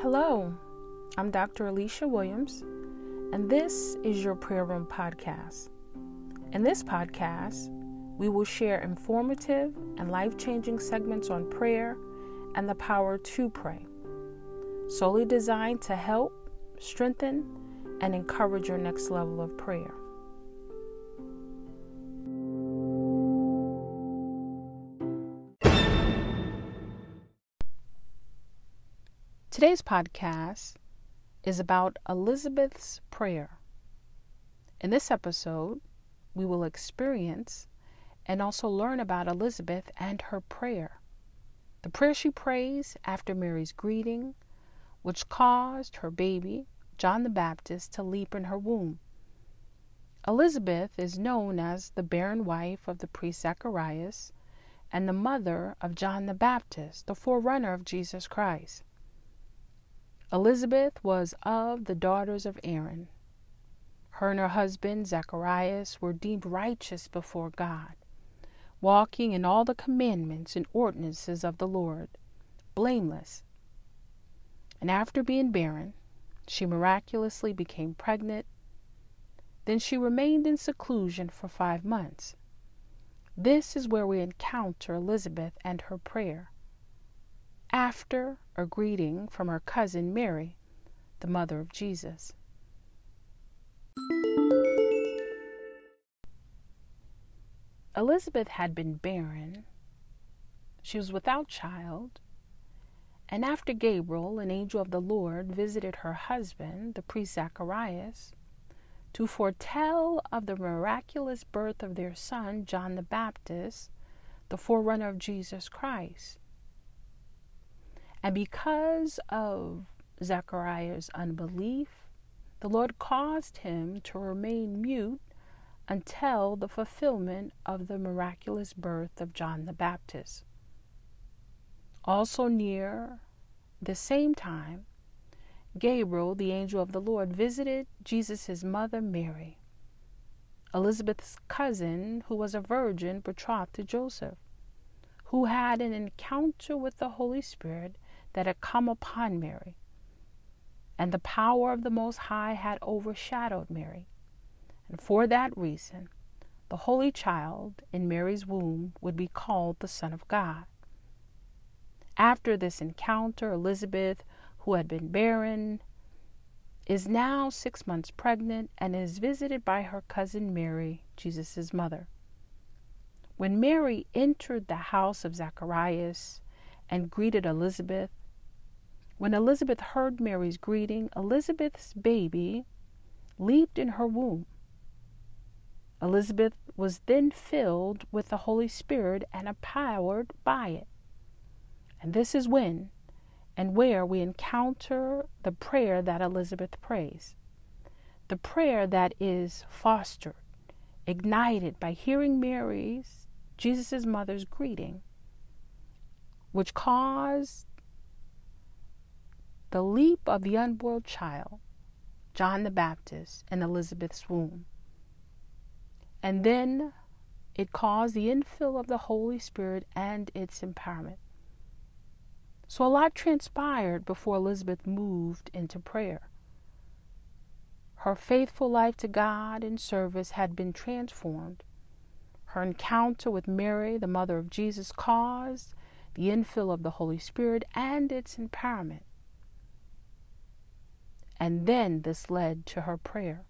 Hello, I'm Dr. Alicia Williams, and this is your Prayer Room Podcast. In this podcast, we will share informative and life changing segments on prayer and the power to pray, solely designed to help, strengthen, and encourage your next level of prayer. Today's podcast is about Elizabeth's prayer. In this episode, we will experience and also learn about Elizabeth and her prayer. The prayer she prays after Mary's greeting, which caused her baby, John the Baptist, to leap in her womb. Elizabeth is known as the barren wife of the priest Zacharias and the mother of John the Baptist, the forerunner of Jesus Christ. Elizabeth was of the daughters of Aaron. Her and her husband, Zacharias, were deemed righteous before God, walking in all the commandments and ordinances of the Lord, blameless. And after being barren, she miraculously became pregnant. Then she remained in seclusion for five months. This is where we encounter Elizabeth and her prayer after a greeting from her cousin Mary, the mother of Jesus. Elizabeth had been barren. She was without child. And after Gabriel, an angel of the Lord, visited her husband, the priest Zacharias, to foretell of the miraculous birth of their son, John the Baptist, the forerunner of Jesus Christ. And because of Zechariah's unbelief, the Lord caused him to remain mute until the fulfillment of the miraculous birth of John the Baptist. Also, near the same time, Gabriel, the angel of the Lord, visited Jesus' mother Mary, Elizabeth's cousin, who was a virgin betrothed to Joseph, who had an encounter with the Holy Spirit that had come upon Mary. And the power of the Most High had overshadowed Mary. And for that reason, the Holy Child in Mary's womb would be called the Son of God. After this encounter, Elizabeth, who had been barren, is now six months pregnant and is visited by her cousin Mary, Jesus' mother. When Mary entered the house of Zacharias and greeted Elizabeth, when Elizabeth heard Mary's greeting, Elizabeth's baby leaped in her womb. Elizabeth was then filled with the Holy Spirit and empowered by it. And this is when and where we encounter the prayer that Elizabeth prays. The prayer that is fostered, ignited by hearing Mary's, Jesus' mother's greeting, which caused the leap of the unborn child, John the Baptist, in Elizabeth's womb. And then it caused the infill of the Holy Spirit and its empowerment. So a lot transpired before Elizabeth moved into prayer. Her faithful life to God and service had been transformed. Her encounter with Mary, the mother of Jesus, caused the infill of the Holy Spirit and its empowerment. And then this led to her prayer.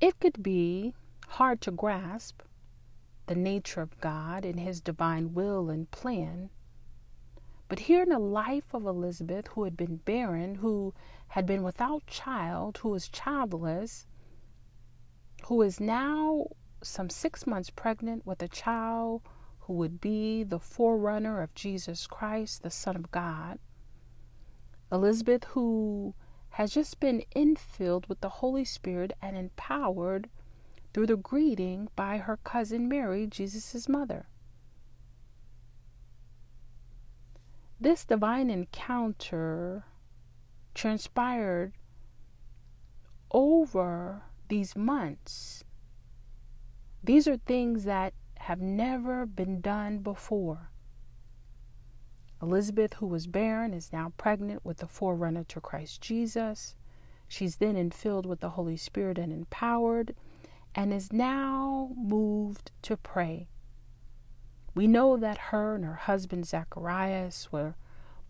It could be hard to grasp the nature of God and His divine will and plan. But here in the life of Elizabeth, who had been barren, who had been without child, who was childless, who is now some six months pregnant with a child who would be the forerunner of Jesus Christ, the Son of God. Elizabeth, who has just been infilled with the Holy Spirit and empowered through the greeting by her cousin Mary, Jesus' mother. This divine encounter transpired over these months. These are things that have never been done before. Elizabeth, who was barren, is now pregnant with the forerunner to Christ Jesus. She's then infilled with the Holy Spirit and empowered, and is now moved to pray. We know that her and her husband Zacharias were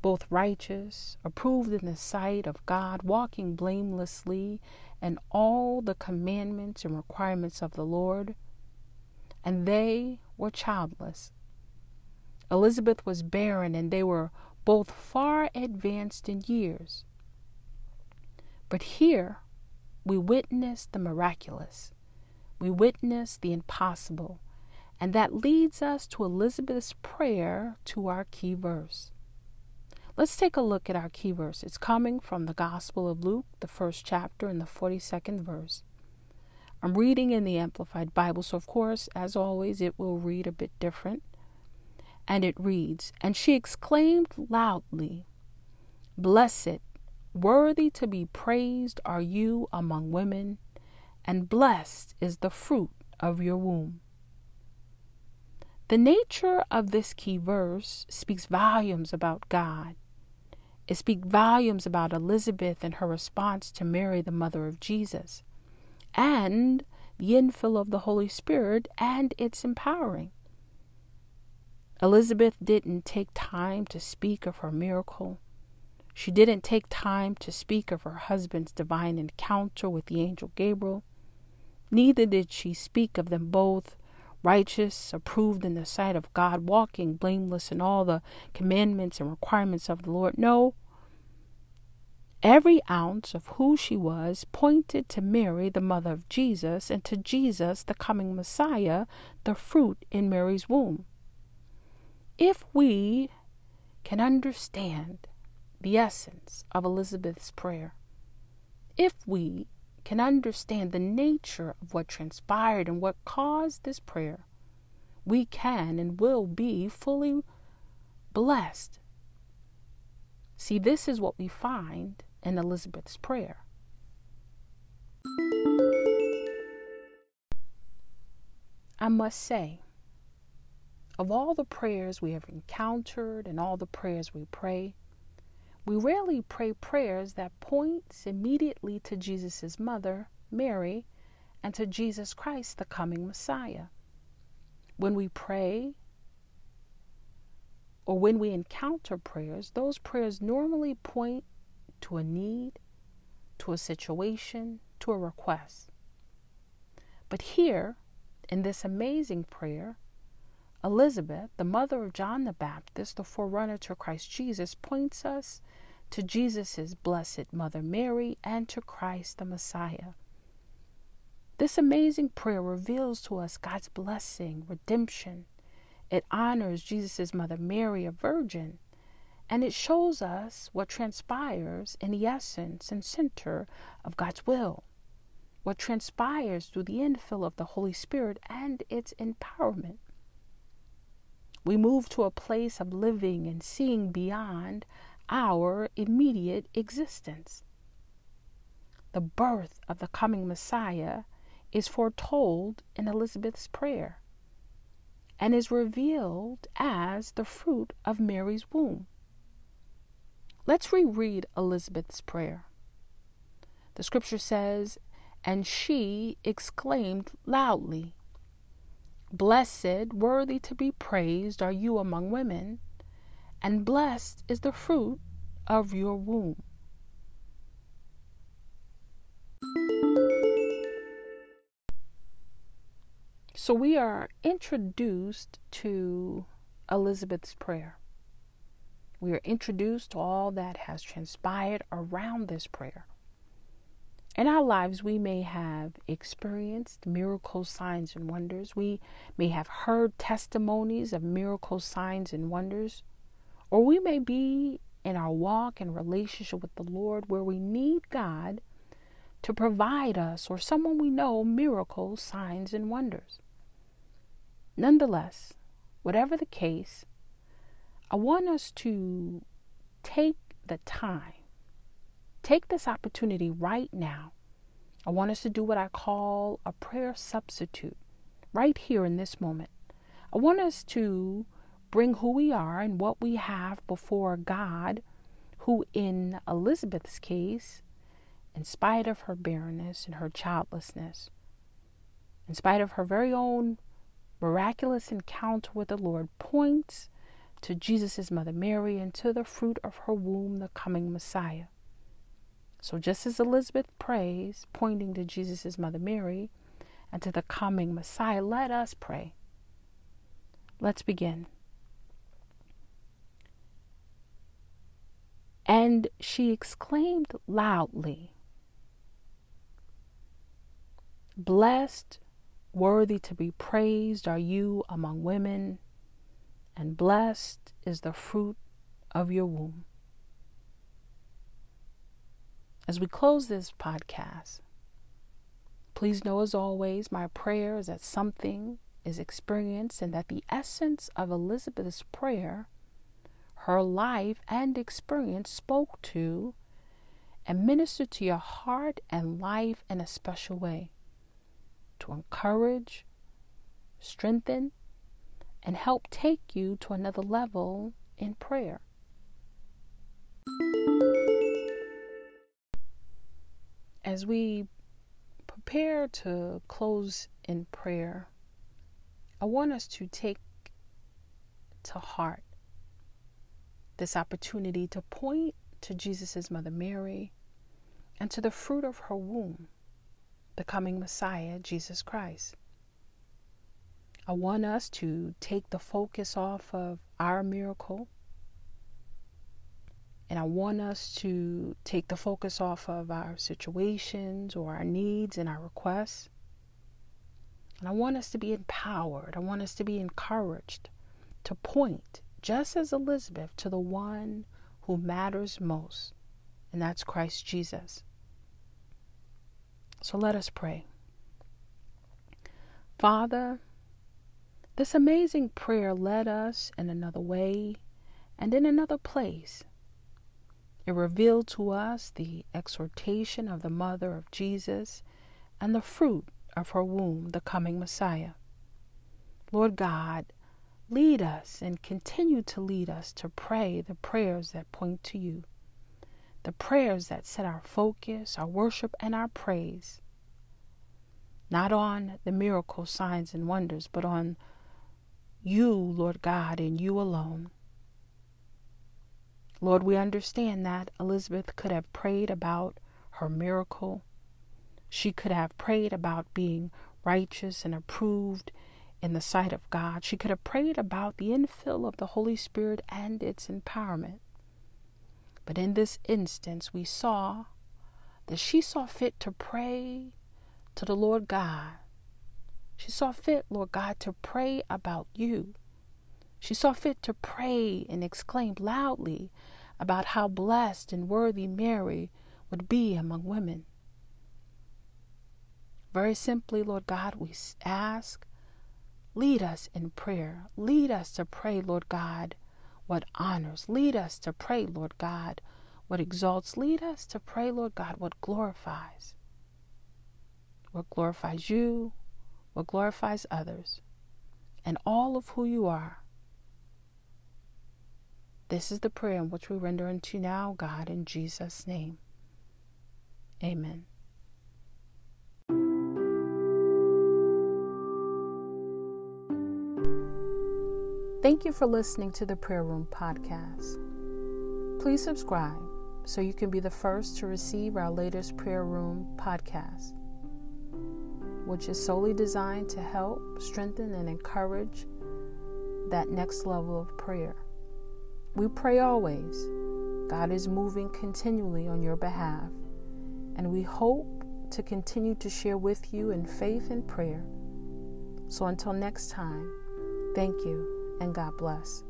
both righteous, approved in the sight of God, walking blamelessly in all the commandments and requirements of the Lord, and they were childless. Elizabeth was barren, and they were both far advanced in years. But here we witness the miraculous, we witness the impossible, and that leads us to Elizabeth's prayer to our key verse. Let's take a look at our key verse. It's coming from the Gospel of Luke, the first chapter, and the 42nd verse. I'm reading in the Amplified Bible, so of course, as always, it will read a bit different and it reads, And she exclaimed loudly, Blessed, worthy to be praised are you among women, and blessed is the fruit of your womb. The nature of this key verse speaks volumes about God. It speaks volumes about Elizabeth and her response to Mary, the mother of Jesus, and the infill of the Holy Spirit and its empowering. Elizabeth didn't take time to speak of her miracle. She didn't take time to speak of her husband's divine encounter with the angel Gabriel. Neither did she speak of them both righteous, approved in the sight of God, walking blameless in all the commandments and requirements of the Lord. No, every ounce of who she was pointed to Mary, the mother of Jesus, and to Jesus, the coming Messiah, the fruit in Mary's womb. If we can understand the essence of Elizabeth's prayer, if we can understand the nature of what transpired and what caused this prayer, we can and will be fully blessed. See, this is what we find in Elizabeth's prayer. I must say, of all the prayers we have encountered and all the prayers we pray, we rarely pray prayers that points immediately to Jesus' mother, Mary, and to Jesus Christ, the coming Messiah. When we pray or when we encounter prayers, those prayers normally point to a need, to a situation, to a request. But here, in this amazing prayer, Elizabeth, the mother of John the Baptist, the forerunner to Christ Jesus, points us to Jesus' blessed mother Mary and to Christ the Messiah. This amazing prayer reveals to us God's blessing, redemption. It honors Jesus' mother Mary, a virgin, and it shows us what transpires in the essence and center of God's will, what transpires through the infill of the Holy Spirit and its empowerment. We move to a place of living and seeing beyond our immediate existence. The birth of the coming Messiah is foretold in Elizabeth's prayer and is revealed as the fruit of Mary's womb. Let's reread Elizabeth's prayer. The scripture says, And she exclaimed loudly, Blessed, worthy to be praised, are you among women, and blessed is the fruit of your womb. So we are introduced to Elizabeth's prayer. We are introduced to all that has transpired around this prayer. In our lives, we may have experienced miracles, signs, and wonders. We may have heard testimonies of miracles, signs, and wonders. Or we may be in our walk and relationship with the Lord where we need God to provide us or someone we know miracles, signs, and wonders. Nonetheless, whatever the case, I want us to take the time Take this opportunity right now. I want us to do what I call a prayer substitute right here in this moment. I want us to bring who we are and what we have before God, who in Elizabeth's case, in spite of her barrenness and her childlessness, in spite of her very own miraculous encounter with the Lord, points to Jesus' mother Mary and to the fruit of her womb, the coming Messiah. So, just as Elizabeth prays, pointing to Jesus' mother Mary and to the coming Messiah, let us pray. Let's begin. And she exclaimed loudly, Blessed, worthy to be praised are you among women, and blessed is the fruit of your womb. As we close this podcast, please know as always, my prayer is that something is experienced and that the essence of Elizabeth's prayer, her life and experience spoke to and ministered to your heart and life in a special way to encourage, strengthen, and help take you to another level in prayer. As we prepare to close in prayer, I want us to take to heart this opportunity to point to Jesus' mother Mary and to the fruit of her womb the coming Messiah, Jesus Christ. I want us to take the focus off of our miracle. And I want us to take the focus off of our situations or our needs and our requests. And I want us to be empowered. I want us to be encouraged to point, just as Elizabeth, to the one who matters most, and that's Christ Jesus. So let us pray. Father, this amazing prayer led us in another way and in another place. It revealed to us the exhortation of the mother of Jesus and the fruit of her womb, the coming Messiah. Lord God, lead us and continue to lead us to pray the prayers that point to you the prayers that set our focus, our worship, and our praise not on the miracles, signs, and wonders, but on you, Lord God, and you alone. Lord, we understand that Elizabeth could have prayed about her miracle. She could have prayed about being righteous and approved in the sight of God. She could have prayed about the infill of the Holy Spirit and its empowerment. But in this instance, we saw that she saw fit to pray to the Lord God. She saw fit, Lord God, to pray about you. She saw fit to pray and exclaim loudly about how blessed and worthy Mary would be among women. Very simply, Lord God, we ask, lead us in prayer. Lead us to pray, Lord God, what honors. Lead us to pray, Lord God, what exalts. Lead us to pray, Lord God, what glorifies. What glorifies you, what glorifies others, and all of who you are. This is the prayer in which we render unto now, God, in Jesus' name. Amen. Thank you for listening to the Prayer Room podcast. Please subscribe so you can be the first to receive our latest Prayer Room podcast, which is solely designed to help, strengthen, and encourage that next level of prayer. We pray always. God is moving continually on your behalf, and we hope to continue to share with you in faith and prayer. So until next time, thank you and God bless.